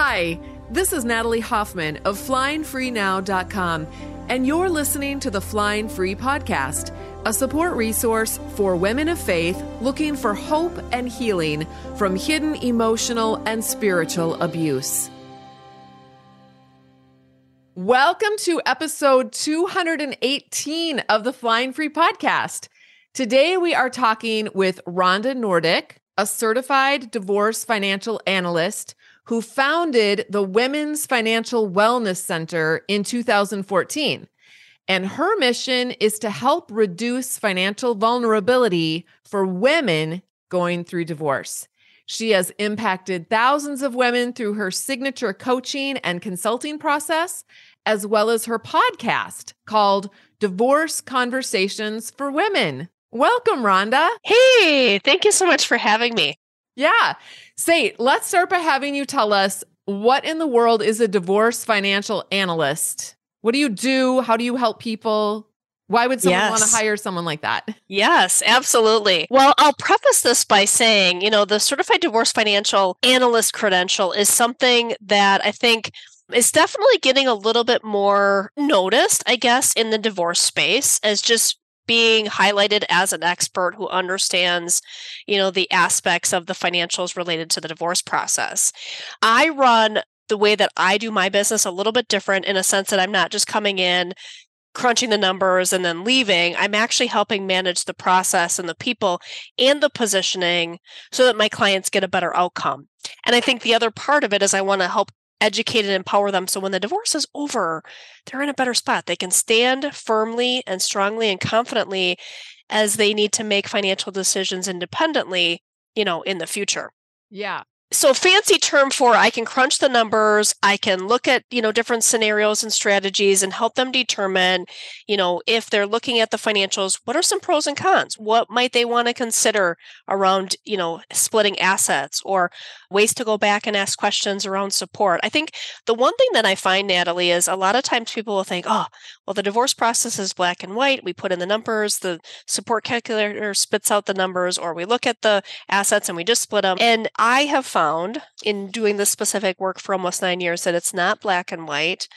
Hi, this is Natalie Hoffman of FlyingFreeNow.com, and you're listening to the Flying Free Podcast, a support resource for women of faith looking for hope and healing from hidden emotional and spiritual abuse. Welcome to episode 218 of the Flying Free Podcast. Today we are talking with Rhonda Noordyk, a certified divorce financial analyst who founded the Women's Financial Wellness Center in 2014. And her mission is to help reduce financial vulnerability for women going through divorce. She has impacted thousands of women through her signature coaching and consulting process, as well as her podcast called Divorce Conversations for Women. Welcome, Rhonda. Hey, thank you so much for having me. Yeah. Say, let's start by having you tell us what in the world is a divorce financial analyst? What do you do? How do you help people? Why would someone yes. want to hire someone like that? Yes, absolutely. Well, I'll preface this by saying, you know, the certified divorce financial analyst credential is something that I think is definitely getting a little bit more noticed, I guess, in the divorce space as just being highlighted as an expert who understands you know the aspects of the financials related to the divorce process. I run the way that i do my business a little bit different in a sense that i'm not just coming in crunching the numbers and then leaving. I'm actually helping manage the process and the people and the positioning so that my clients get a better outcome. And i think the other part of it is i want to help educate and empower them so when the divorce is over, they're in a better spot. They can stand firmly and strongly and confidently as they need to make financial decisions independently, you know, in the future. Yeah so fancy term for I can crunch the numbers, I can look at, you know, different scenarios and strategies and help them determine, you know, if they're looking at the financials, what are some pros and cons? What might they want to consider around, you know, splitting assets or ways to go back and ask questions around support? I think the one thing that I find Natalie is a lot of times people will think, "Oh, well the divorce process is black and white. We put in the numbers, the support calculator spits out the numbers or we look at the assets and we just split them." And I have found in doing this specific work for almost nine years that it's not black and white,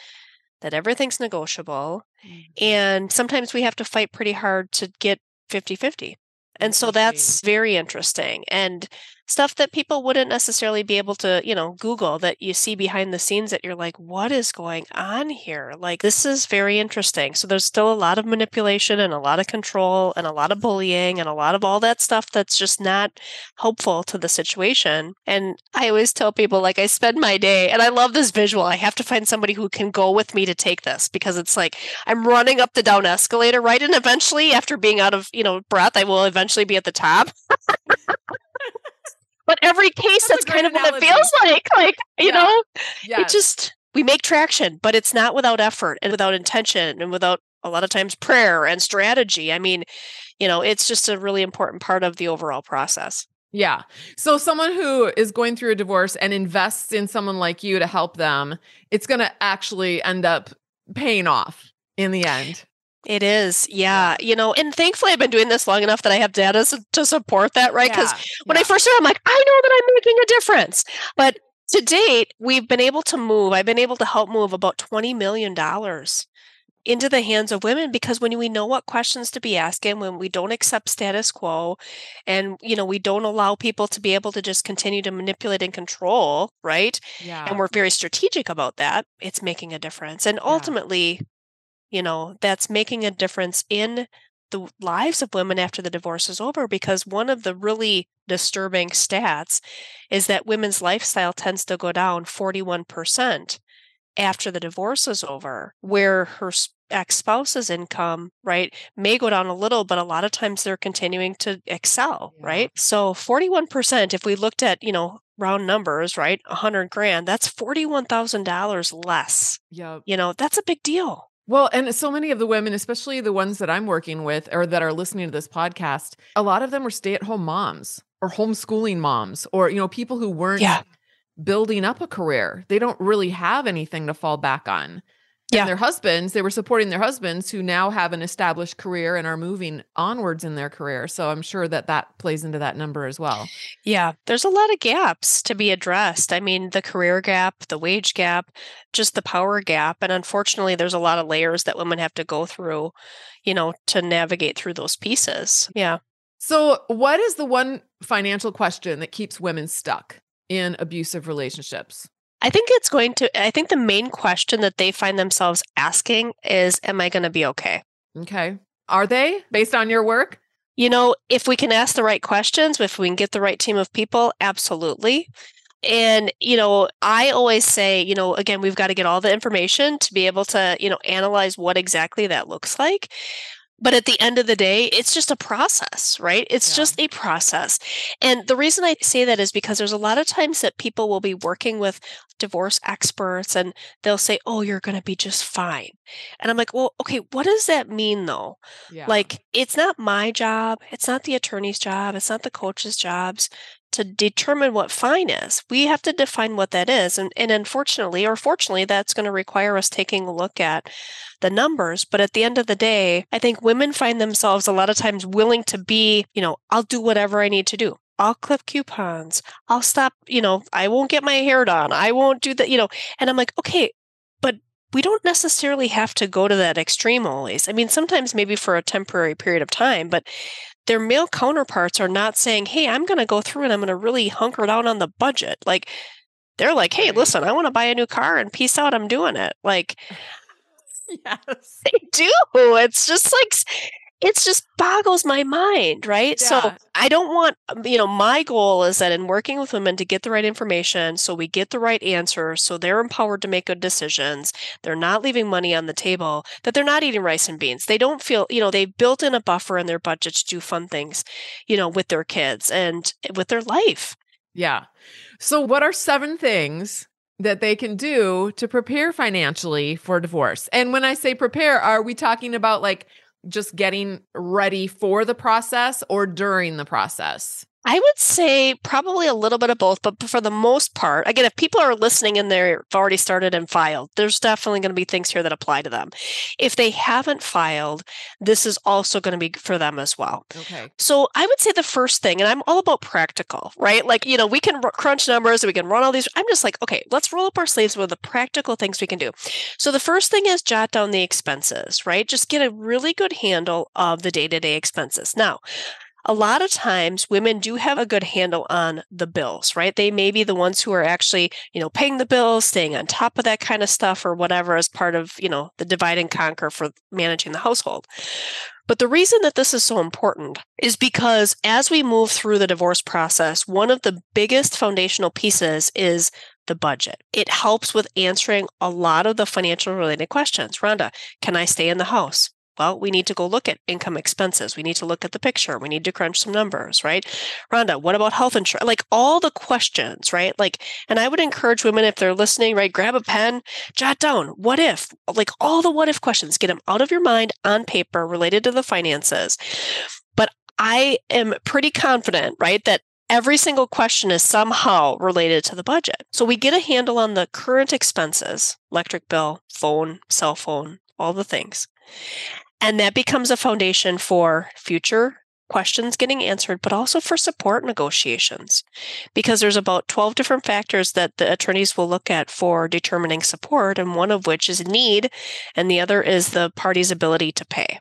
that everything's negotiable. Mm-hmm. And sometimes we have to fight pretty hard to get 50 50. And so that's very interesting. And stuff that people wouldn't necessarily be able to, you know, Google that you see behind the scenes that you're like, what is going on here? Like, this is very interesting. So there's still a lot of manipulation and a lot of control and a lot of bullying and a lot of all that stuff that's just not helpful to the situation. And I always tell people, like, I spend my day, and I love this visual. I have to find somebody who can go with me to take this because it's like I'm running up the down escalator, right? And eventually, after being out of, you know, breath, I will eventually be at the top. but every case that's, that's kind of analogy. what it feels like like you yeah. know yes. it just we make traction but it's not without effort and without intention and without a lot of times prayer and strategy i mean you know it's just a really important part of the overall process yeah. So someone who is going through a divorce and invests in someone like you to help them, it's going to actually end up paying off in the end. It is, yeah. You know, and thankfully I've been doing this long enough that I have data to support that, right? Because yeah, when yeah. I first started, I'm like, I know that I'm making a difference. But to date, we've been able to move, I've been able to help move about $20 million into the hands of women because when we know what questions to be asking when we don't accept status quo and you know we don't allow people to be able to just continue to manipulate and control right yeah. and we're very strategic about that it's making a difference and ultimately you know, that's making a difference in the lives of women after the divorce is over because one of the really disturbing stats is that women's lifestyle tends to go down 41% after the divorce is over where her ex-spouse's income right may go down a little but a lot of times they're continuing to excel yeah. right? So 41% if we looked at you know round numbers right 100 grand that's $41000 less yeah you know that's a big deal well, and so many of the women, especially the ones that I'm working with or that are listening to this podcast, a lot of them were stay-at-home moms or homeschooling moms or you know, people who weren't yeah. building up a career. They don't really have anything to fall back on. Yeah. and their husbands, they were supporting their husbands who now have an established career and are moving onwards in their career. So I'm sure that that plays into that number as well. Yeah, there's a lot of gaps to be addressed. I mean, the career gap, the wage gap, just the power gap. And unfortunately, there's a lot of layers that women have to go through, you know, to navigate through those pieces. Yeah. So, what is the one financial question that keeps women stuck in abusive relationships? I think it's going to, I think the main question that they find themselves asking is, Am I going to be okay? Okay. Are they based on your work? You know, if we can ask the right questions, if we can get the right team of people, absolutely. And, you know, I always say, you know, again, we've got to get all the information to be able to, you know, analyze what exactly that looks like but at the end of the day it's just a process right it's yeah. just a process and the reason i say that is because there's a lot of times that people will be working with divorce experts and they'll say oh you're going to be just fine and i'm like well okay what does that mean though yeah. like it's not my job it's not the attorney's job it's not the coach's jobs to determine what fine is. We have to define what that is. And, and unfortunately, or fortunately, that's going to require us taking a look at the numbers. But at the end of the day, I think women find themselves a lot of times willing to be, you know, I'll do whatever I need to do. I'll clip coupons. I'll stop, you know, I won't get my hair done. I won't do that, you know. And I'm like, okay, but we don't necessarily have to go to that extreme always. I mean, sometimes maybe for a temporary period of time, but their male counterparts are not saying, Hey, I'm going to go through and I'm going to really hunker down on the budget. Like, they're like, Hey, listen, I want to buy a new car and peace out. I'm doing it. Like, yes, they do. It's just like, it's just boggles my mind, right? Yeah. So I don't want, um, you know, my goal is that in working with women to get the right information, so we get the right answers, so they're empowered to make good decisions. They're not leaving money on the table, that they're not eating rice and beans. They don't feel, you know, they've built in a buffer in their budget to do fun things, you know, with their kids and with their life. Yeah. So, what are seven things that they can do to prepare financially for divorce? And when I say prepare, are we talking about like just getting ready for the process or during the process? I would say probably a little bit of both, but for the most part, again, if people are listening and they've already started and filed, there's definitely going to be things here that apply to them. If they haven't filed, this is also going to be for them as well. Okay. So I would say the first thing, and I'm all about practical, right? Like, you know, we can crunch numbers, we can run all these. I'm just like, okay, let's roll up our sleeves with the practical things we can do. So the first thing is jot down the expenses, right? Just get a really good handle of the day to day expenses. Now, a lot of times women do have a good handle on the bills, right? They may be the ones who are actually, you know, paying the bills, staying on top of that kind of stuff or whatever as part of, you know, the divide and conquer for managing the household. But the reason that this is so important is because as we move through the divorce process, one of the biggest foundational pieces is the budget. It helps with answering a lot of the financial related questions. Rhonda, can I stay in the house? Well, we need to go look at income expenses. We need to look at the picture. We need to crunch some numbers, right? Rhonda, what about health insurance? Like all the questions, right? Like, and I would encourage women, if they're listening, right, grab a pen, jot down what if, like all the what if questions, get them out of your mind on paper related to the finances. But I am pretty confident, right, that every single question is somehow related to the budget. So we get a handle on the current expenses electric bill, phone, cell phone, all the things. And that becomes a foundation for future questions getting answered, but also for support negotiations. Because there's about 12 different factors that the attorneys will look at for determining support, and one of which is need, and the other is the party's ability to pay.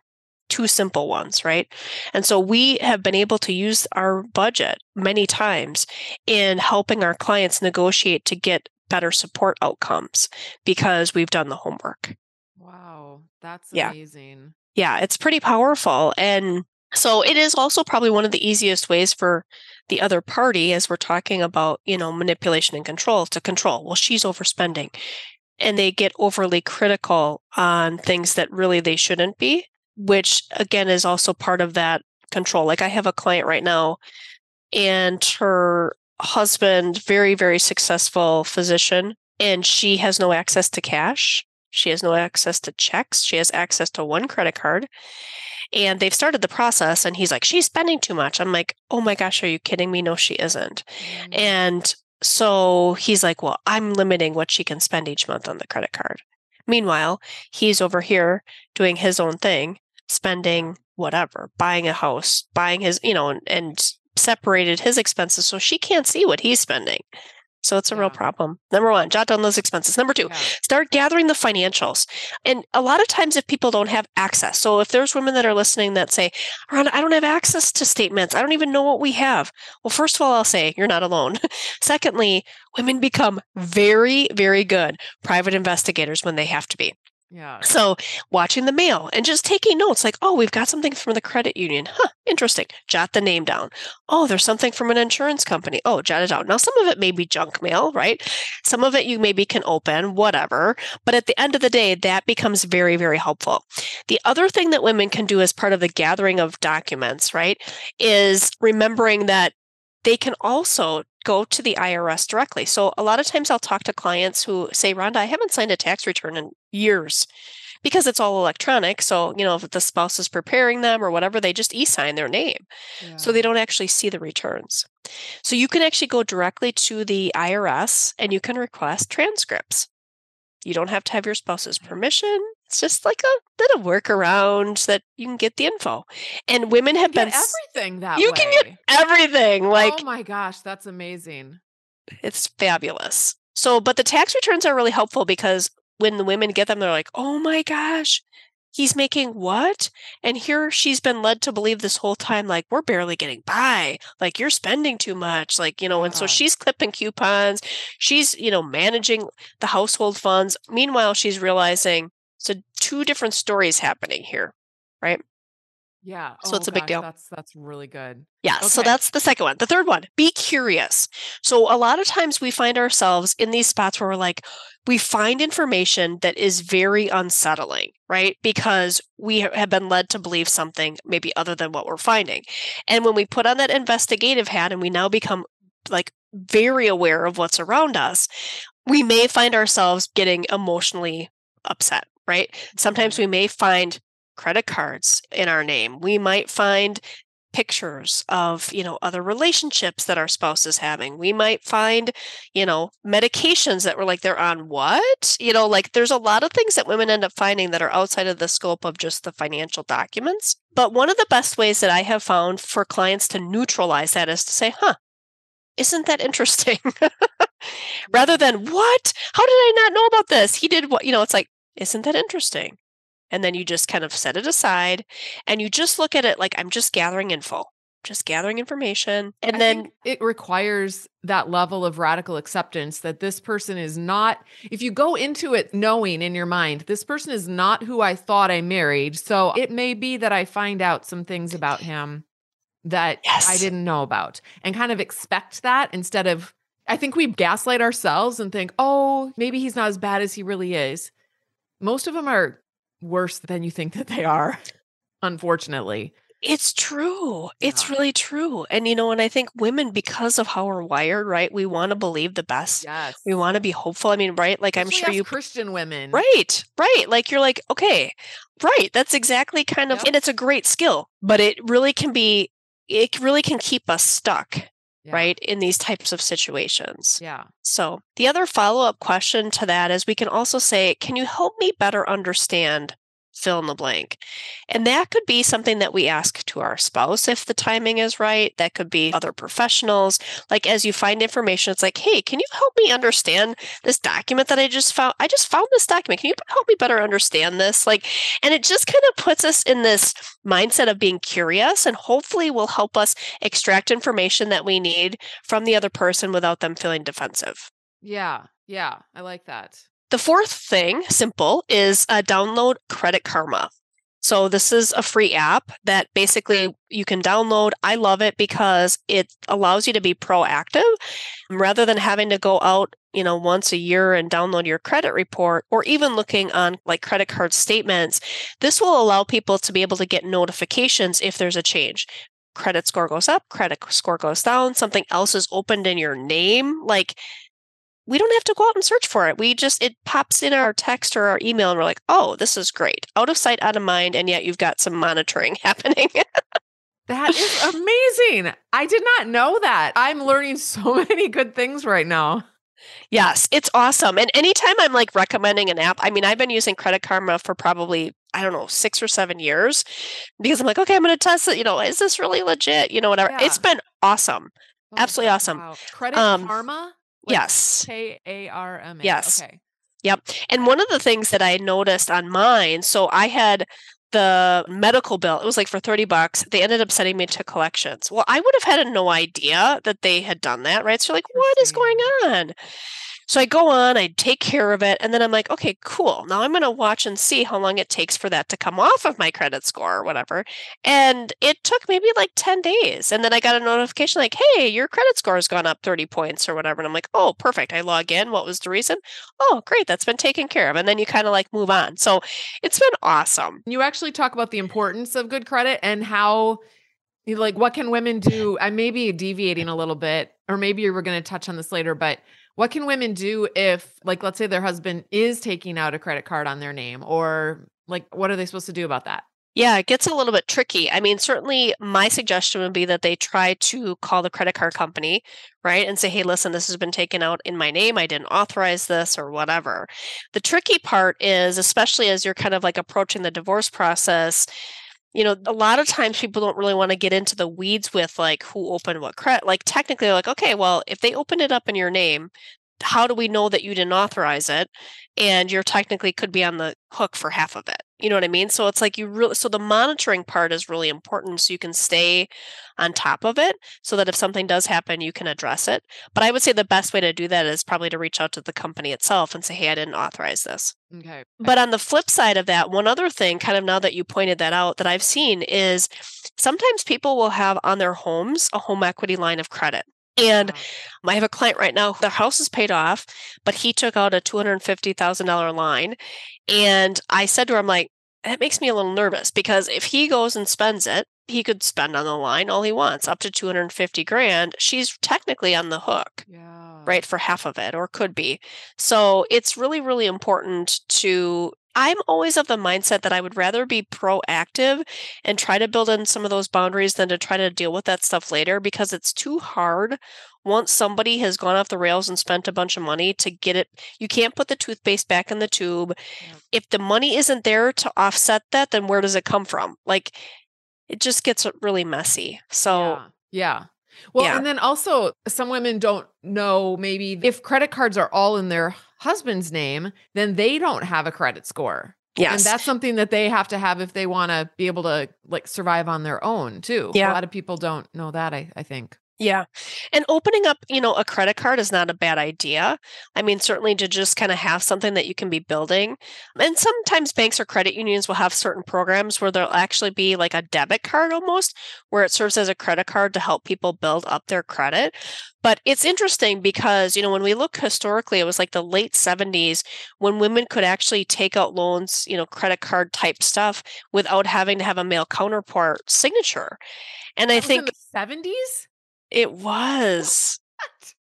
Two simple ones, right? And so we have been able to use our budget many times in helping our clients negotiate to get better support outcomes because we've done the homework. Wow, that's amazing. Yeah, it's pretty powerful. And so it is also probably one of the easiest ways for the other party, as we're talking about, you know, manipulation and control, to control. Well, she's overspending. And they get overly critical on things that really they shouldn't be, which again is also part of that control. Like I have a client right now, and her husband, very, very successful physician, and she has no access to cash. She has no access to checks. She has access to one credit card. And they've started the process, and he's like, She's spending too much. I'm like, Oh my gosh, are you kidding me? No, she isn't. Mm-hmm. And so he's like, Well, I'm limiting what she can spend each month on the credit card. Meanwhile, he's over here doing his own thing, spending whatever, buying a house, buying his, you know, and, and separated his expenses so she can't see what he's spending. So it's a Yeah. real problem. Number one, jot down those expenses. Number two, Yeah. start gathering the financials. And a lot of times, if people don't have access, so if there's women that are listening that say, Rhonda, I don't have access to statements, I don't even know what we have. Well, first of all, I'll say you're not alone. Secondly, women become very, very good private investigators when they have to be. Yeah. So, watching the mail and just taking notes like, oh, we've got something from the credit union. Huh, interesting. Jot the name down. Oh, there's something from an insurance company. Oh, jot it down. Now, some of it may be junk mail, right? Some of it you maybe can open, whatever. But at the end of the day, that becomes very, very helpful. The other thing that women can do as part of the gathering of documents, right, is remembering that they can also go to the IRS directly. So a lot of times I'll talk to clients who say, Rhonda, I haven't signed a tax return in years because it's all electronic. So, you know, if the spouse is preparing them or whatever, they just e sign their name. So they don't actually see the returns. So you can actually go directly to the IRS and you can request transcripts. You don't have to have your spouse's permission. It's just like a little workaround that you can get the info. And women have been everything that you way. can get everything. Like oh my gosh, that's amazing. it's fabulous. So, but the tax returns are really helpful because when the women get them, they're like, oh my gosh, he's making what? And here she's been led to believe this whole time, like, we're barely getting by. Like, you're spending too much. Like, you know, and so she's clipping coupons. She's, you know, managing the household funds. Meanwhile, she's realizing two different stories happening here, right? Yeah. So oh it's Oh a big deal. That's that's really good. Yeah, so that's the second one. The third one, be curious. So a lot of times we find ourselves in these spots where we're like, we find information that is very unsettling, right? Because we have been led to believe something maybe other than what we're finding. And when we put on that investigative hat and we now become like very aware of what's around us, we may find ourselves getting emotionally upset, right? Sometimes we may find credit cards in our name. We might find pictures of you know other relationships that our spouse is having. We might find you know medications that we're like they're on what? You know like there's a lot of things that women end up finding that are outside of the scope of just the financial documents. But one of the best ways that i have found for clients to neutralize that is to say huh isn't that interesting? Rather mm-hmm. than what? How did i not know about this? He did what? You know it's like isn't that interesting? And then you just kind of set it aside and you just look at it like I'm just gathering info, just gathering information. And I then it requires that level of radical acceptance that this person is not if you go into it knowing in your mind this person is not who I thought I married so it may be that I find out some things about him that I didn't know about and kind of expect that instead of I think we gaslight ourselves and think oh maybe he's not as bad as he really is most of them are worse than you think that they are unfortunately it's true. It's Yeah. really true. And you know, and I think women, because of how we're wired, right? We want to believe the best. yes We want to be hopeful. I mean, right? Like I'm sure you Christian women Right, right. Like you're like, okay, right. That's exactly kind of, Yep. and it's a great skill, but it really can be, it really can keep us stuck, Yeah. right, in these types of situations. Yeah. So, the other follow up question to that is we can also say, can you help me better understand fill in the blank? And that could be something that we ask to our spouse if the timing is right. That could be other professionals. Like, as you find information, it's like, hey, can you help me understand this document that I just found? I just found this document. Can you help me better understand this? Like, and it just kind of puts us in this mindset of being curious and hopefully will help us extract information that we need from the other person without them feeling defensive. Yeah. Yeah. I like that. The fourth thing, simple, is uh, download Credit Karma. So this is a free app that basically you can download. I love it because it allows you to be proactive rather than having to go out, you know, once a year and download your credit report or even looking on like credit card statements. This will allow people to be able to get notifications if there's a change. Credit score goes up, credit score goes down, something else is opened in your name. Like we don't have to go out and search for it. We just, it pops in our text or our email and we're like, oh, this is great. Out of sight, out of mind. And yet you've got some monitoring happening. That is amazing. I did not know that. I'm learning so many good things right now. Yes, it's awesome. And anytime I'm like recommending an app, I mean, I've been using Credit Karma for probably, I don't know, six or seven years because I'm like, okay, I'm going to test it. You know, is this really legit? You know, whatever. Yeah. It's been awesome. Oh, Absolutely awesome. Wow. Credit Um, Karma? Yes. K A R M A. Yes. Okay. Yep. And one of the things that I noticed on mine, so I had the medical bill, it was like for 30 bucks. They ended up sending me to collections. Well, I would have had no idea that they had done that, right? So you're like, what is going on? So I go on, I take care of it, and then I'm like, okay, cool. Now I'm going to watch and see how long it takes for that to come off of my credit score or whatever. And it took maybe like 10 days. And then I got a notification like, hey, your credit score has gone up 30 points or whatever. And I'm like, oh, perfect. I log in. What was the reason? Oh, great. That's been taken care of. And then you kind of like move on. So it's been awesome. You actually talk about the importance of good credit and how, like, what can women do? I may be deviating a little bit, or maybe were going to touch on this later, but what can women do if, like, let's say their husband is taking out a credit card on their name, or like, what are they supposed to do about that? Yeah, it gets a little bit tricky. I mean, certainly my suggestion would be that they try to call the credit card company, right? And say, hey, listen, this has been taken out in my name. I didn't authorize this or whatever. The tricky part is, especially as you're kind of like approaching the divorce process, you know, a lot of times people don't really want to get into the weeds with like who opened what credit. Like technically, like, okay, well, if they opened it up in your name, how do we know that you didn't authorize it? And you're technically could be on the hook for half of it. You know what I mean? So it's like you really, so the monitoring part is really important so you can stay on top of it so that if something does happen, you can address it. But I would say the best way to do that is probably to reach out to the company itself and say, hey, I didn't authorize this. Okay. But on the flip side of that, one other thing, kind of now that you pointed that out, that I've seen is sometimes people will have on their homes a home equity line of credit. And I have a client right now, their house is paid off, but he took out a $250,000 line. And I said to her, I'm like, that makes me a little nervous because if he goes and spends it, he could spend on the line all he wants, up to 250 grand. She's technically on the hook yeah. right for half of it or could be so it's really really important to i'm always of the mindset that i would rather be proactive and try to build in some of those boundaries than to try to deal with that stuff later because it's too hard once somebody has gone off the rails and spent a bunch of money to get it. You can't put the toothpaste back in the tube. If the money isn't there to offset that then where does it come from? Like it just gets really messy. So yeah. yeah. Well, Yeah. and then also some women don't know maybe if credit cards are all in their husband's name, then they don't have a credit score. yes And that's something that they have to have if they want to be able to like survive on their own too. Yeah. A lot of people don't know that, I, I think. Yeah. And opening up, you know, a credit card is not a bad idea. I mean, certainly to just kind of have something that you can be building. And sometimes banks or credit unions will have certain programs where there'll actually be like a debit card almost, where it serves as a credit card to help people build up their credit. But it's interesting because, you know, when we look historically, it was like the late 70s when women could actually take out loans, you know, credit card type stuff without having to have a male counterpart signature. And I That in think the 70s? It was. What?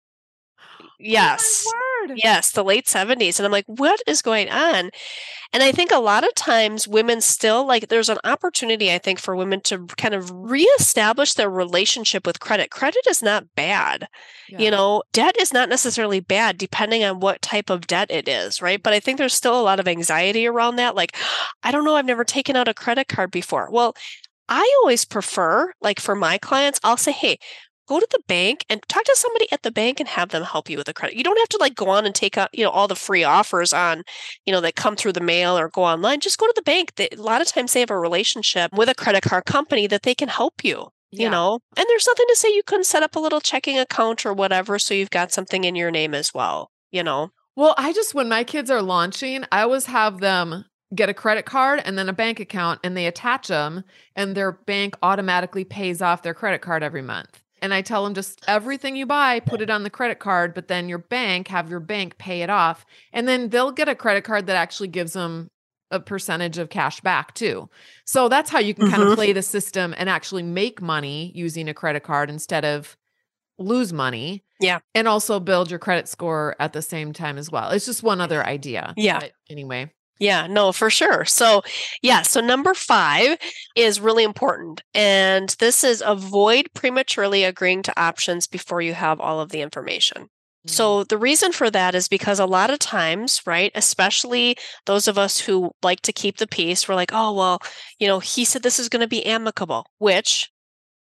Yes. Oh. Yes, the late 70s. And I'm like, what is going on? And I think a lot of times women still like there's an opportunity, I think, for women to kind of reestablish their relationship with credit. Credit is not bad. Yeah. You know, debt is not necessarily bad depending on what type of debt it is, right? But I think there's still a lot of anxiety around that. Like, I don't know, I've never taken out a credit card before. Well, I always prefer, like for my clients, I'll say, hey, go to the bank and talk to somebody at the bank and have them help you with a credit. You don't have to like go on and take out, you know, all the free offers on, you know, that come through the mail or go online. Just go to the bank. They, a lot of times they have a relationship with a credit card company that they can help you. You know, and there's nothing to say you couldn't set up a little checking account or whatever so you've got something in your name as well, you know. Well, I just, when my kids are launching, I always have them get a credit card and then a bank account and they attach them and their bank automatically pays off their credit card every month. And I tell them just everything you buy, put it on the credit card, but then your bank, have your bank pay it off. And then they'll get a credit card that actually gives them a percentage of cash back too. So that's how you can kind Mhm. of play the system and actually make money using a credit card instead of lose money. Yeah. And also build your credit score at the same time as well. It's just one other idea. Yeah. But anyway. Yeah, no, for sure. So, yeah, so number five is really important. And this is avoid prematurely agreeing to options before you have all of the information. Mm. So the reason for that is because a lot of times, right, especially those of us who like to keep the peace, we're like, oh, well, you know, he said this is going to be amicable, which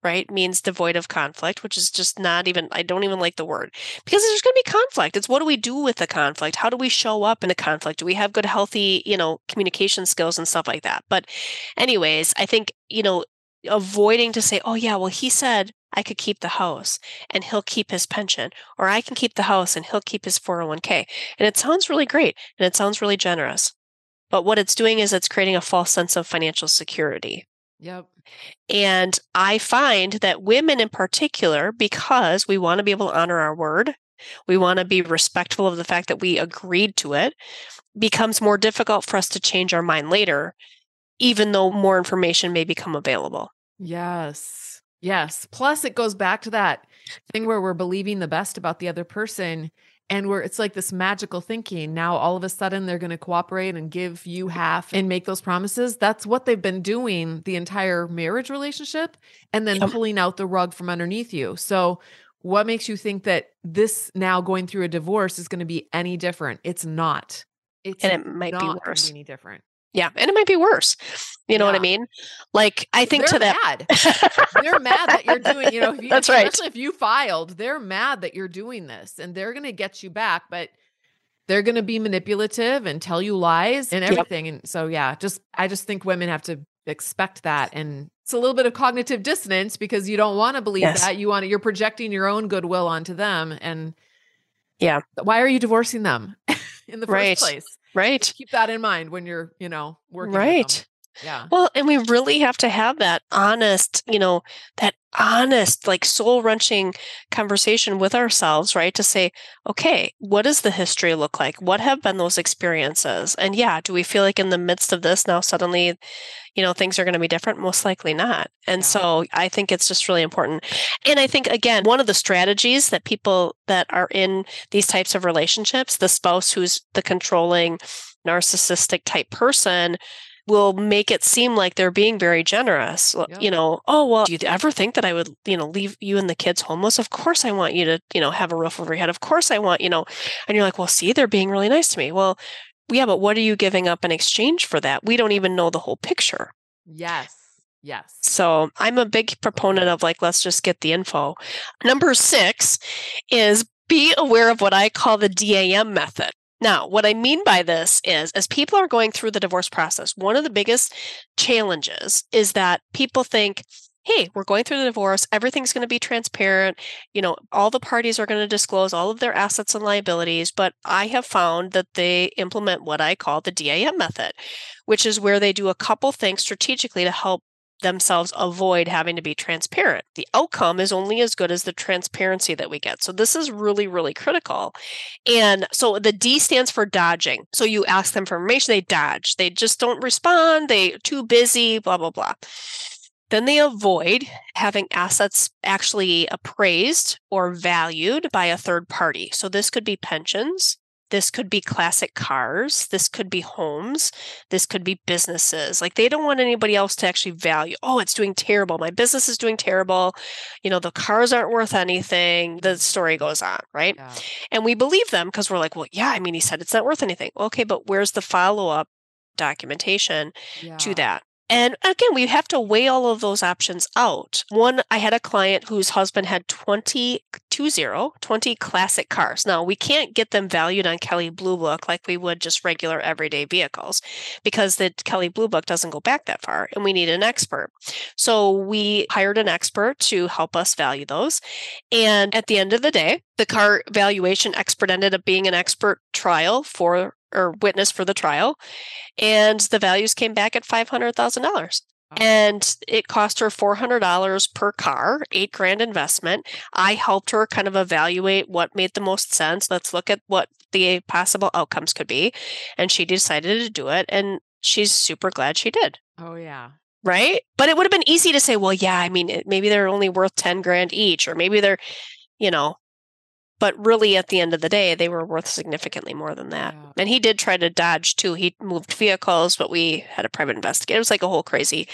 right means devoid of conflict which is just not even i don't even like the word because there's going to be conflict it's what do we do with the conflict how do we show up in a conflict do we have good healthy you know communication skills and stuff like that but anyways i think you know avoiding to say oh yeah well he said I could keep the house and he'll keep his pension, or I can keep the house and he'll keep his 401k. And it sounds really great and it sounds really generous. But what it's doing is it's creating a false sense of financial security. Yep. And I find that women in particular, because we want to be able to honor our word, we want to be respectful of the fact that we agreed to it, becomes more difficult for us to change our mind later, even though more information may become available. Yes. Yes. Plus, it goes back to that thing where we're believing the best about the other person and where it's like this magical thinking. Now, all of a sudden, they're going to cooperate and give you half and make those promises. That's what they've been doing the entire marriage relationship and then yep. pulling out the rug from underneath you. So, what makes you think that this now going through a divorce is going to be any different? It's not. It's and it might be worse. Be any different. Yeah, and it might be worse. You know yeah. what I mean? Like I think they're to that mad. they're mad that you're doing, you know, you, That's right. If you filed, they're mad that you're doing this and they're going to get you back, but they're going to be manipulative and tell you lies and everything. Yep. And so yeah, just I just think women have to expect that and it's a little bit of cognitive dissonance because you don't want to believe yes. that. You want to you're projecting your own goodwill onto them and yeah. Why are you divorcing them in the first right. place? Right. Keep that in mind when you're, you know, working. Right. Yeah. Well, and we really have to have that honest, you know, that honest, like soul wrenching conversation with ourselves, right? To say, okay, what does the history look like? What have been those experiences? And yeah, do we feel like in the midst of this now suddenly, you know, things are going to be different? Most likely not. And yeah. so I think it's just really important. And I think, again, one of the strategies that people that are in these types of relationships, the spouse who's the controlling, narcissistic type person, will make it seem like they're being very generous. Yeah. You know, oh well, do you ever think that I would, you know, leave you and the kids homeless? Of course I want you to, you know, have a roof over your head. Of course I want, you know, and you're like, well, see, they're being really nice to me. Well, yeah, but what are you giving up in exchange for that? We don't even know the whole picture. Yes. Yes. So I'm a big proponent of like, let's just get the info. Number six is be aware of what I call the DAM method. Now, what I mean by this is as people are going through the divorce process, one of the biggest challenges is that people think, hey, we're going through the divorce, everything's going to be transparent, you know, all the parties are going to disclose all of their assets and liabilities, but I have found that they implement what I call the DAM method, which is where they do a couple things strategically to help themselves avoid having to be transparent. The outcome is only as good as the transparency that we get. So this is really, really critical. And so the D stands for dodging. So you ask them for information, they dodge. They just don't respond. They too busy, blah, blah, blah. Then they avoid having assets actually appraised or valued by a third party. So this could be pensions, this could be classic cars. This could be homes. This could be businesses. Like they don't want anybody else to actually value, oh, it's doing terrible. My business is doing terrible. You know, the cars aren't worth anything. The story goes on, right? Yeah. And we believe them because we're like, well, yeah, I mean, he said it's not worth anything. Okay, but where's the follow up documentation yeah. to that? And again, we have to weigh all of those options out. One, I had a client whose husband had 20, 20, 20 classic cars. Now, we can't get them valued on Kelley Blue Book like we would just regular everyday vehicles because the Kelley Blue Book doesn't go back that far and we need an expert. So we hired an expert to help us value those. And at the end of the day, the car valuation expert ended up being an expert trial for or witness for the trial, and the values came back at five hundred thousand dollars. And it cost her $400 per car, eight grand investment. I helped her kind of evaluate what made the most sense. Let's look at what the possible outcomes could be. And she decided to do it. And she's super glad she did. Oh, yeah. Right. But it would have been easy to say, well, yeah, I mean, maybe they're only worth 10 grand each, or maybe they're, you know, but really at the end of the day they were worth significantly more than that. Yeah. and he did try to dodge too. He moved vehicles but we had a private investigator. It was like a whole crazy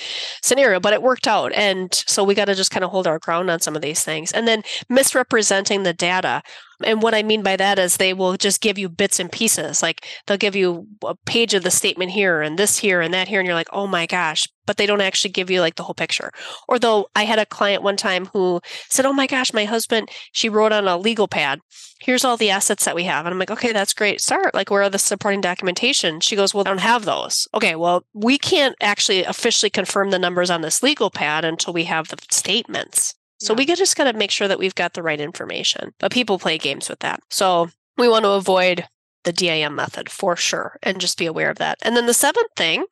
scenario but it worked out. And so we got to just kind of hold our ground on some of these things. And then misrepresenting the data And what I mean by that is they will just give you bits and pieces. Like they'll give you a page of the statement here and this here and that here. And you're like, oh my gosh, but they don't actually give you like the whole picture. Or though I had a client one time who said, oh my gosh, my husband, she wrote on a legal pad, here's all the assets that we have. And I'm like, okay, that's great. Start. Like, where are the supporting documentation? She goes, well, I don't have those. Okay, well, we can't actually officially confirm the numbers on this legal pad until we have the statements. So yeah. we just got to make sure that we've got the right information. But people play games with that. So we want to avoid the DAM method for sure and just be aware of that. And then the seventh thing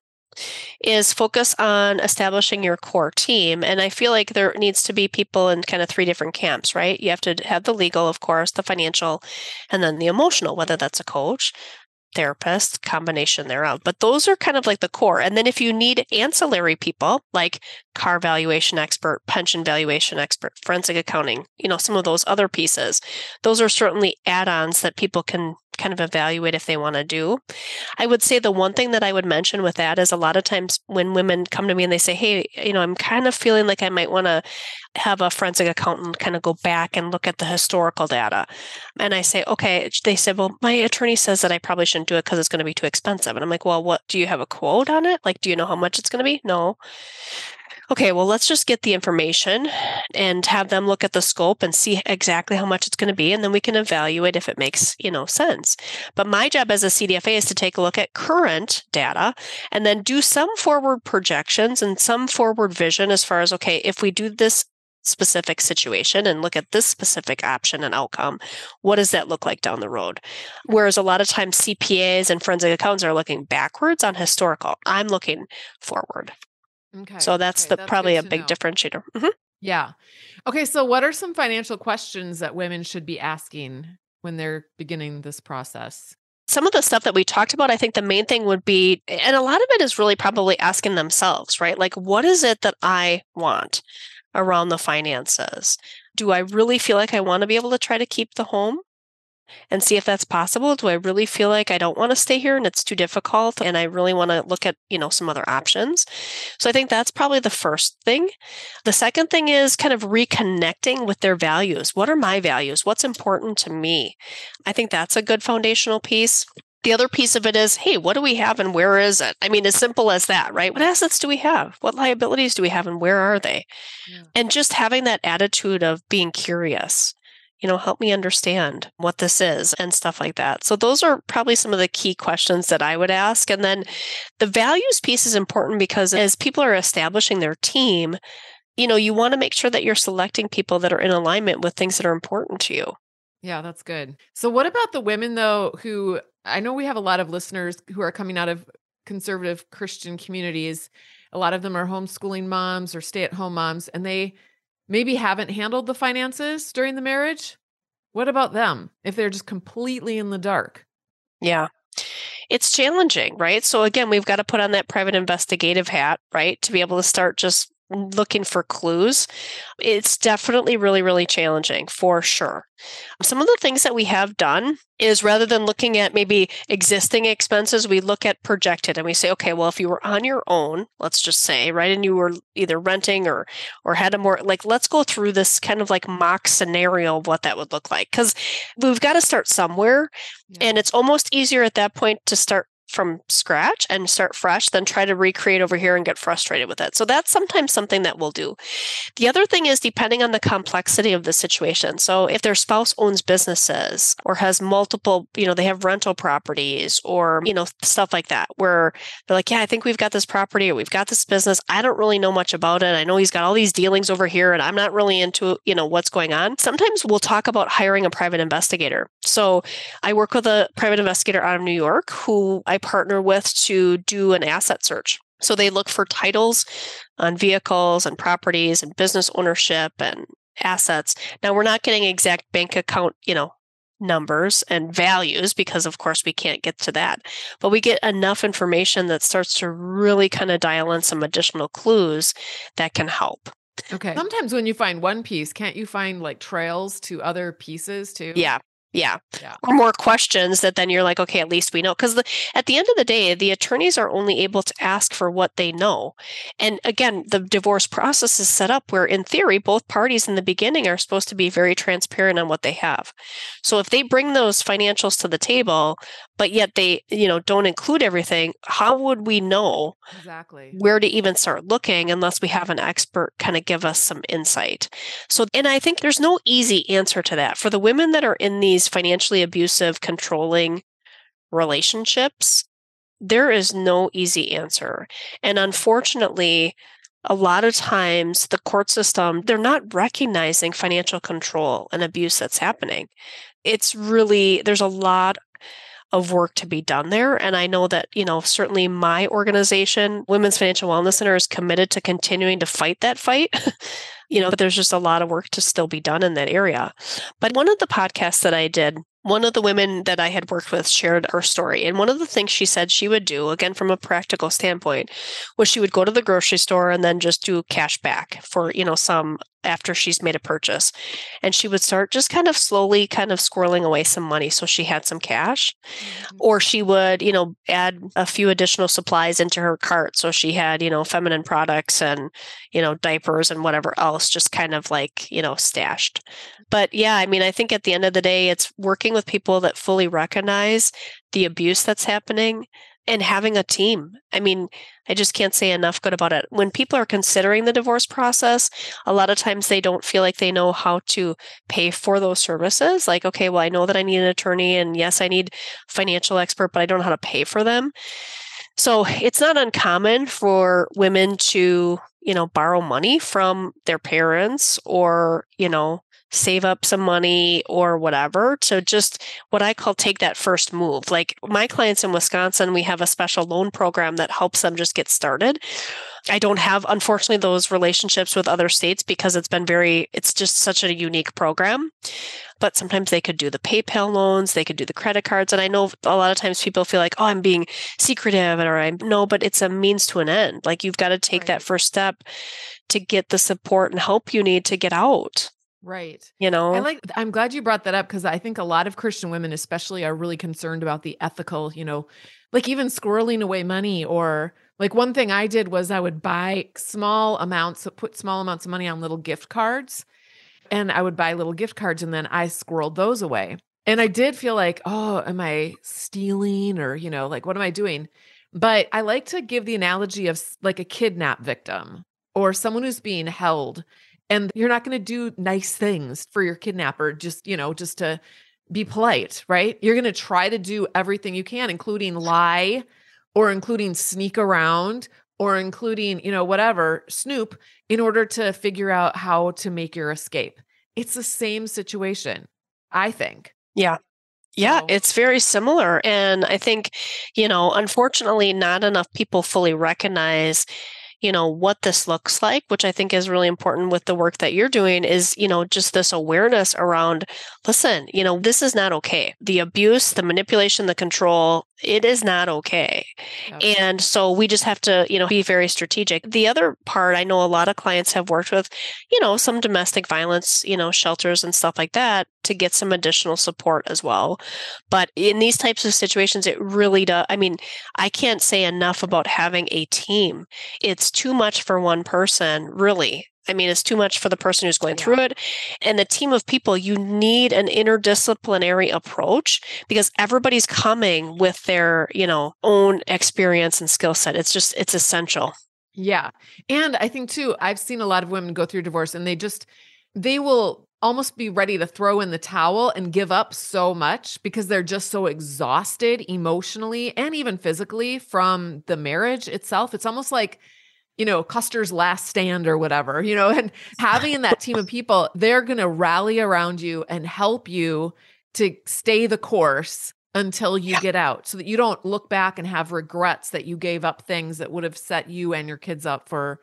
is focus on establishing your core team. And I feel like there needs to be people in kind of three different camps, right? You have to have the legal, of course, the financial, and then the emotional, whether that's a coach, therapist, combination thereof. But those are kind of like the core. And then if you need ancillary people like car valuation expert, pension valuation expert, forensic accounting, you know, some of those other pieces, those are certainly add ons that people can kind of evaluate if they want to do. I would say the one thing that I would mention with that is a lot of times when women come to me and they say, Hey, you know, I'm kind of feeling like I might want to have a forensic accountant kind of go back and look at the historical data. And I say, Okay, they said, Well, my attorney says that I probably shouldn't do it because it's going to be too expensive. And I'm like, Well, what do you have a quote on it? Like, do you know how much it's going to be? No okay, well, let's just get the information and have them look at the scope and see exactly how much it's going to be. And then we can evaluate if it makes, you know, sense. But my job as a CDFA is to take a look at current data and then do some forward projections and some forward vision as far as, okay, if we do this specific situation and look at this specific option and outcome, what does that look like down the road? Whereas a lot of times CPAs and forensic accountants are looking backwards on historical. I'm looking forward. Okay. So that's okay. the that's probably a big know. differentiator. Mm-hmm. Yeah. Okay. So, what are some financial questions that women should be asking when they're beginning this process? Some of the stuff that we talked about, I think the main thing would be, and a lot of it is really probably asking themselves, right? Like, what is it that I want around the finances? Do I really feel like I want to be able to try to keep the home? And see if that's possible. Do I really feel like I don't want to stay here and it's too difficult and I really want to look at, you know, some other options? So I think that's probably the first thing. The second thing is kind of reconnecting with their values. What are my values? What's important to me? I think that's a good foundational piece. The other piece of it is, hey, what do we have and where is it? I mean, as simple as that, right? What assets do we have? What liabilities do we have and where are they? Yeah. And just having that attitude of being curious you know, help me understand what this is and stuff like that. So those are probably some of the key questions that I would ask. And then the values piece is important because as people are establishing their team, you know, you want to make sure that you're selecting people that are in alignment with things that are important to you. Yeah, that's good. So what about the women though who I know we have a lot of listeners who are coming out of conservative Christian communities. A lot of them are homeschooling moms or stay-at-home moms and they maybe haven't handled the finances during the marriage, what about them if they're just completely in the dark? Yeah. It's challenging, right? So again, we've got to put on that private investigative hat, right? To be able to start just looking for clues, it's definitely really, really challenging for sure. Some of the things that we have done is rather than looking at maybe existing expenses, we look at projected and we say, okay, well, if you were on your own, let's just say, right, and you were either renting or or had a more like let's go through this kind of like mock scenario of what that would look like. Because we've got to start somewhere. Yeah. And it's almost easier at that point to start from scratch and start fresh than try to recreate over here and get frustrated with it. So that's sometimes something that we'll do. The other thing is depending on the complexity of the situation. So if their spouse owns businesses or has multiple, you know, they have rental properties or, you know, stuff like that where they're like, yeah, I think we've got this property or we've got this business. I don't really know much about it. I know he's got all these dealings over here and I'm not really into, you know, what's going on. Sometimes we'll talk about hiring a private investigator. So I work with a private investigator out of New York who I I partner with to do an asset search. So they look for titles on vehicles and properties and business ownership and assets. Now we're not getting exact bank account, you know, numbers and values because of course we can't get to that. But we get enough information that starts to really kind of dial in some additional clues that can help. Okay. Sometimes when you find one piece, can't you find like trails to other pieces too? Yeah. Yeah. Yeah. Or more questions that then you're like, okay, at least we know. Because at the end of the day, the attorneys are only able to ask for what they know. And again, the divorce process is set up where, in theory, both parties in the beginning are supposed to be very transparent on what they have. So if they bring those financials to the table, but yet they, you know, don't include everything, how would we know Exactly. where to even start looking unless we have an expert kind of give us some insight. So, and I think there's no easy answer to that. For the women that are in these financially abusive, controlling relationships, there is no easy answer. And unfortunately, a lot of times the court system, they're not recognizing financial control and abuse that's happening. It's really, there's a lot of work to be done there. And I know that, you know, certainly my organization, Women's Financial Wellness Center, is committed to continuing to fight that fight. you know, but there's just a lot of work to still be done in that area. But one of the podcasts that I did, one of the women that I had worked with shared her story. And one of the things she said she would do, again, from a practical standpoint, was she would go to the grocery store and then just do cash back for, you know, some after she's made a purchase. And she would start just kind of slowly kind of squirreling away some money so she had some cash. Mm-hmm. Or she would, you know, add a few additional supplies into her cart. So she had, you know, feminine products and, you know, diapers and whatever else just kind of like, you know, stashed. But yeah, I mean, I think at the end of the day, it's working with people that fully recognize the abuse that's happening and having a team. I mean, I just can't say enough good about it. When people are considering the divorce process, a lot of times they don't feel like they know how to pay for those services. Like, okay, well, I know that I need an attorney and yes, I need financial expert, but I don't know how to pay for them. So it's not uncommon for women to, you know, borrow money from their parents or, you know, save up some money or whatever So just what I call take that first move. Like my clients in Wisconsin, we have a special loan program that helps them just get started. I don't have, unfortunately, those relationships with other states because it's been very, it's just such a unique program. But sometimes they could do the PayPal loans, they could do the credit cards. And I know a lot of times people feel like, oh, I'm being secretive or I'm no, but it's a means to an end. Like you've got to take right. that first step to get the support and help you need to get out. Right. You know, I like, I'm glad you brought that up because I think a lot of Christian women, especially, are really concerned about the ethical, you know, like even squirreling away money or like one thing I did was I would buy small amounts, put small amounts of money on little gift cards and I would buy little gift cards and then I squirreled those away. And I did feel like, oh, am I stealing or, you know, like what am I doing? But I like to give the analogy of like a kidnap victim or someone who's being held and you're not going to do nice things for your kidnapper just you know just to be polite right? You're going to try to do everything you can including lie or including sneak around or including you know whatever snoop in order to figure out how to make your escape. It's the same situation i think. Yeah. Yeah, it's very similar. And I think, you know, unfortunately, not enough people fully recognize you know what this looks like which i think is really important with the work that you're doing is you know just this awareness around listen you know this is not okay. The abuse the manipulation the control it is not okay. And so we just have to you know be very strategic. The other part i know a lot of clients have worked with you know some domestic violence you know shelters and stuff like that to get some additional support as well. But in these types of situations it really does i mean i can't say enough about having a team. It's too much for one person really I mean, it's too much for the person who's going yeah. through it. And the team of people, you need an interdisciplinary approach because everybody's coming with their, you know, own experience and skill set. It's just, it's essential. Yeah. And I think too, I've seen a lot of women go through divorce and they just, they will almost be ready to throw in the towel and give up so much because they're just so exhausted emotionally and even physically from the marriage itself. It's almost like, you know, Custer's last stand or whatever, you know, and having that team of people, they're going to rally around you and help you to stay the course until you yeah. get out so that you don't look back and have regrets that you gave up things that would have set you and your kids up for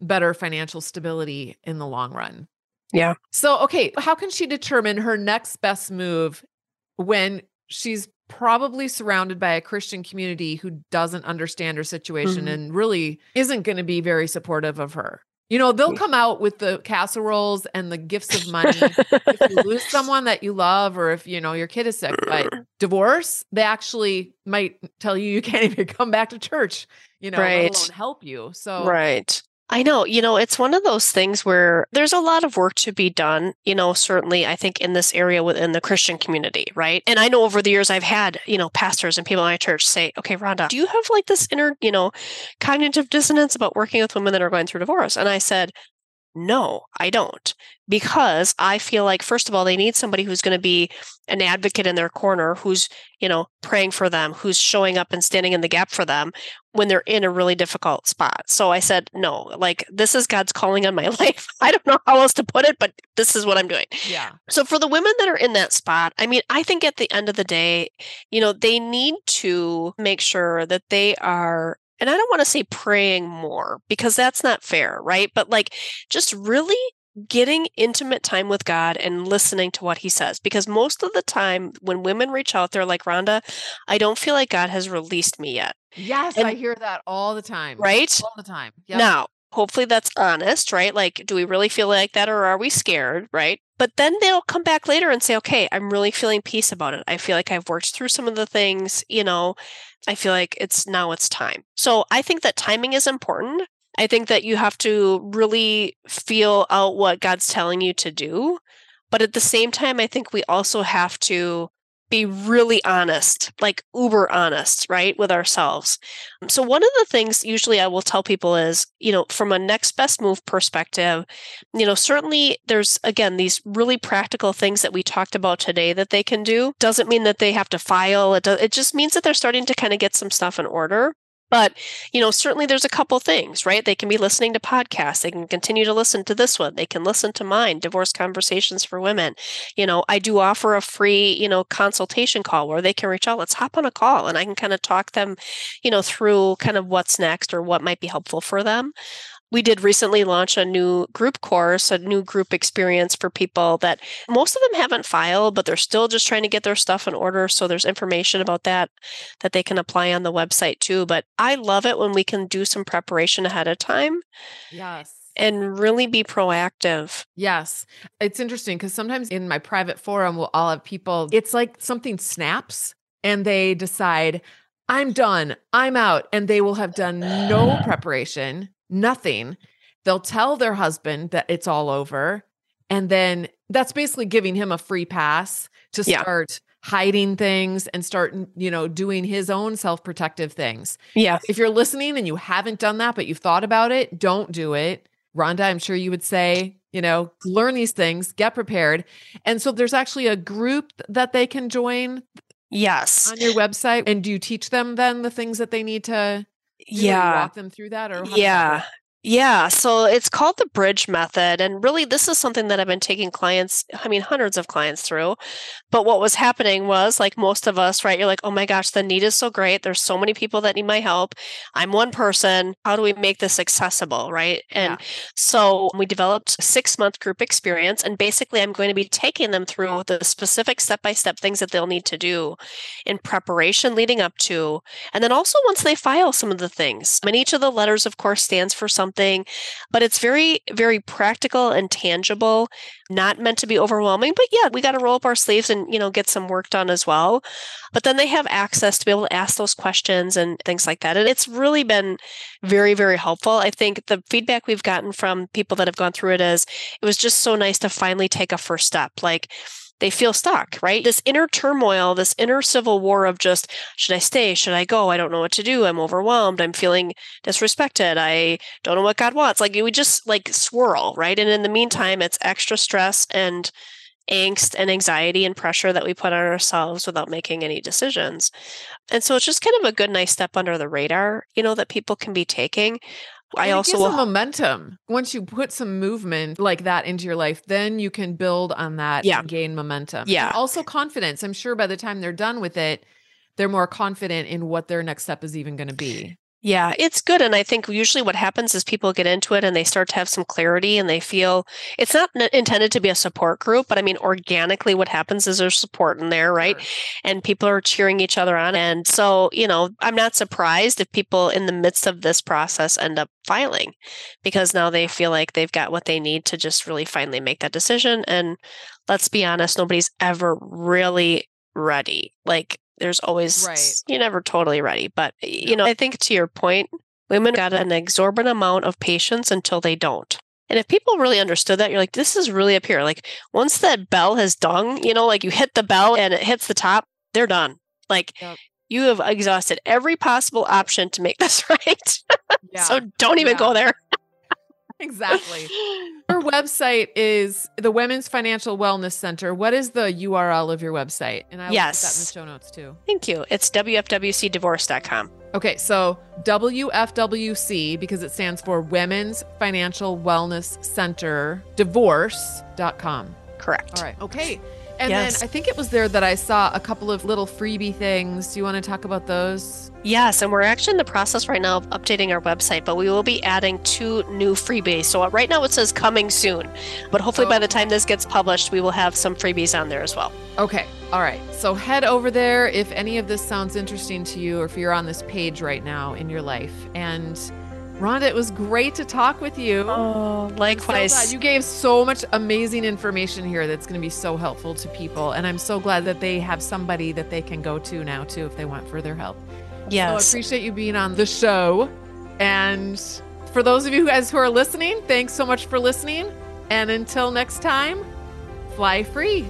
better financial stability in the long run. Yeah. So, okay, how can she determine her next best move when she's probably surrounded by a Christian community who doesn't understand her situation mm-hmm. and really isn't going to be very supportive of her. You know, they'll come out with the casseroles and the gifts of money if you lose someone that you love or if, you know, your kid is sick. But divorce, they actually might tell you you can't even come back to church, you know, Right. let alone help you. So, Right. I know, you know, it's one of those things where there's a lot of work to be done, you know, certainly I think in this area within the Christian community, right? And I know over the years I've had, you know, pastors and people in my church say, okay, Rhonda, do you have like this inner, you know, cognitive dissonance about working with women that are going through divorce? And I said, no, I don't. Because I feel like, first of all, they need somebody who's going to be an advocate in their corner, who's, you know, praying for them, who's showing up and standing in the gap for them when they're in a really difficult spot. So I said, no, like this is God's calling on my life. I don't know how else to put it, but this is what I'm doing. yeah. So for the women that are in that spot, I mean, I think at the end of the day, you know, they need to make sure that they are and I don't want to say praying more because that's not fair, right? But like just really getting intimate time with God and listening to what he says because most of the time when women reach out they're like, "Rhonda, I don't feel like God has released me yet." Yes, And- I hear that all the time. Right? All the time. Yep. Now, hopefully that's honest, right? Like, do we really feel like that or are we scared, right? But then they'll come back later and say, okay, I'm really feeling peace about it. I feel like I've worked through some of the things, you know, I feel like it's now it's time. So I think that timing is important. I think that you have to really feel out what God's telling you to do. But at the same time, I think we also have to be really honest, like uber honest, right, with ourselves. So, one of the things usually I will tell people is, you know, from a next best move perspective, you know, certainly there's, again, these really practical things that we talked about today that they can do. Doesn't mean that they have to file, it, does, it just means that they're starting to kind of get some stuff in order. But, you know, certainly there's a couple things, right? They can be listening to podcasts. They can continue to listen to this one. They can listen to mine, Divorce Conversations for Women. You know, I do offer a free, you know, consultation call where they can reach out. Let's hop on a call and I can kind of talk them, you know, through kind of what's next or what might be helpful for them. We did recently launch a new group course, a new group experience for people that most of them haven't filed, but they're still just trying to get their stuff in order. So there's information about that that they can apply on the website too. But I love it when we can do some preparation ahead of time Yes. and really be proactive. Yes. It's interesting because sometimes in my private forum, we'll all have people, it's like something snaps and they decide, I'm done, I'm out. And they will have done no preparation, nothing. They'll tell their husband that it's all over. And then that's basically giving him a free pass to Yeah. start hiding things and start, you know, doing his own self protective things. Yeah. If you're listening and you haven't done that, but you've thought about it, don't do it. Rhonda, I'm sure you would say, you know, learn these things, get prepared. And so there's actually a group that they can join Yes. on your website. And do you teach them then the things that they need to do? Or you Yeah. walk them through that or Yeah. Yeah, so it's called the bridge method. And really, this is something that I've been taking clients, I mean, hundreds of clients through. But what was happening was, like most of us, right? You're like, oh my gosh, the need is so great. There's so many people that need my help. I'm one person. How do we make this accessible, right? And Yeah. so we developed a six month group experience. And basically, I'm going to be taking them through the specific step by step things that they'll need to do in preparation leading up to and then also once they file some of the things. I And each of the letters, of course, stands for something, but it's very, very practical and tangible, not meant to be overwhelming. But yeah, we got to roll up our sleeves and, you know, get some work done as well. But then they have access to be able to ask those questions and things like that. And it's really been very, very helpful. I think the feedback we've gotten from people that have gone through it is it was just so nice to finally take a first step. Like, they feel stuck, right? This inner turmoil, this inner civil war of just, should I stay? Should I go? I don't know what to do. I'm overwhelmed. I'm feeling disrespected. I don't know what God wants. Like we just like swirl, right? And in the meantime, it's extra stress and angst and anxiety and pressure that we put on ourselves without making any decisions. And so it's just kind of a good, nice step under the radar, you know, that people can be taking. I And also will momentum. Once you put some movement like that into your life, then you can build on that Yeah. and gain momentum. And Yeah. also confidence. I'm sure by the time they're done with it, they're more confident in what their next step is even going to be. Yeah, it's good. And I think usually what happens is people get into it and they start to have some clarity and they feel it's not intended to be a support group, but I mean, organically, what happens is there's support in there, right? Sure. And people are cheering each other on. And so, you know, I'm not surprised if people in the midst of this process end up filing because now they feel like they've got what they need to just really finally make that decision. And let's be honest, nobody's ever really ready. Like, there's always right. you're never totally ready but you know i think to your point women got an exorbitant amount of patience until they don't and if people really understood that you're like this is really up here like once that bell has dung you know like you hit the bell and it hits the top they're done like yep. you have exhausted every possible option to make this right yeah. so don't even yeah. go there exactly. Your website is the Women's Financial Wellness Center. What is the URL of your website? And I will yes. put that in the show notes too. Thank you. It's wfwcdivorce.com. Okay, so WFWC because it stands for Women's Financial Wellness Center divorce.com. Correct. All right. Okay. And yes. then I think it was there that I saw a couple of little freebie things. Do you want to talk about those? Yes, and we're actually in the process right now of updating our website, but we will be adding two new freebies. So uh, right now it says coming soon, but hopefully by the time this gets published, we will have some freebies on there as well. Okay. All right. So head over there if any of this sounds interesting to you or if you're on this page right now in your life. And Rhonda, it was great to talk with you. Oh, likewise. So you gave so much amazing information here that's going to be so helpful to people. And I'm so glad that they have somebody that they can go to now, too, if they want further help. Yes. So I appreciate you being on the show. And for those of you guys who are listening, thanks so much for listening. And until next time, fly free.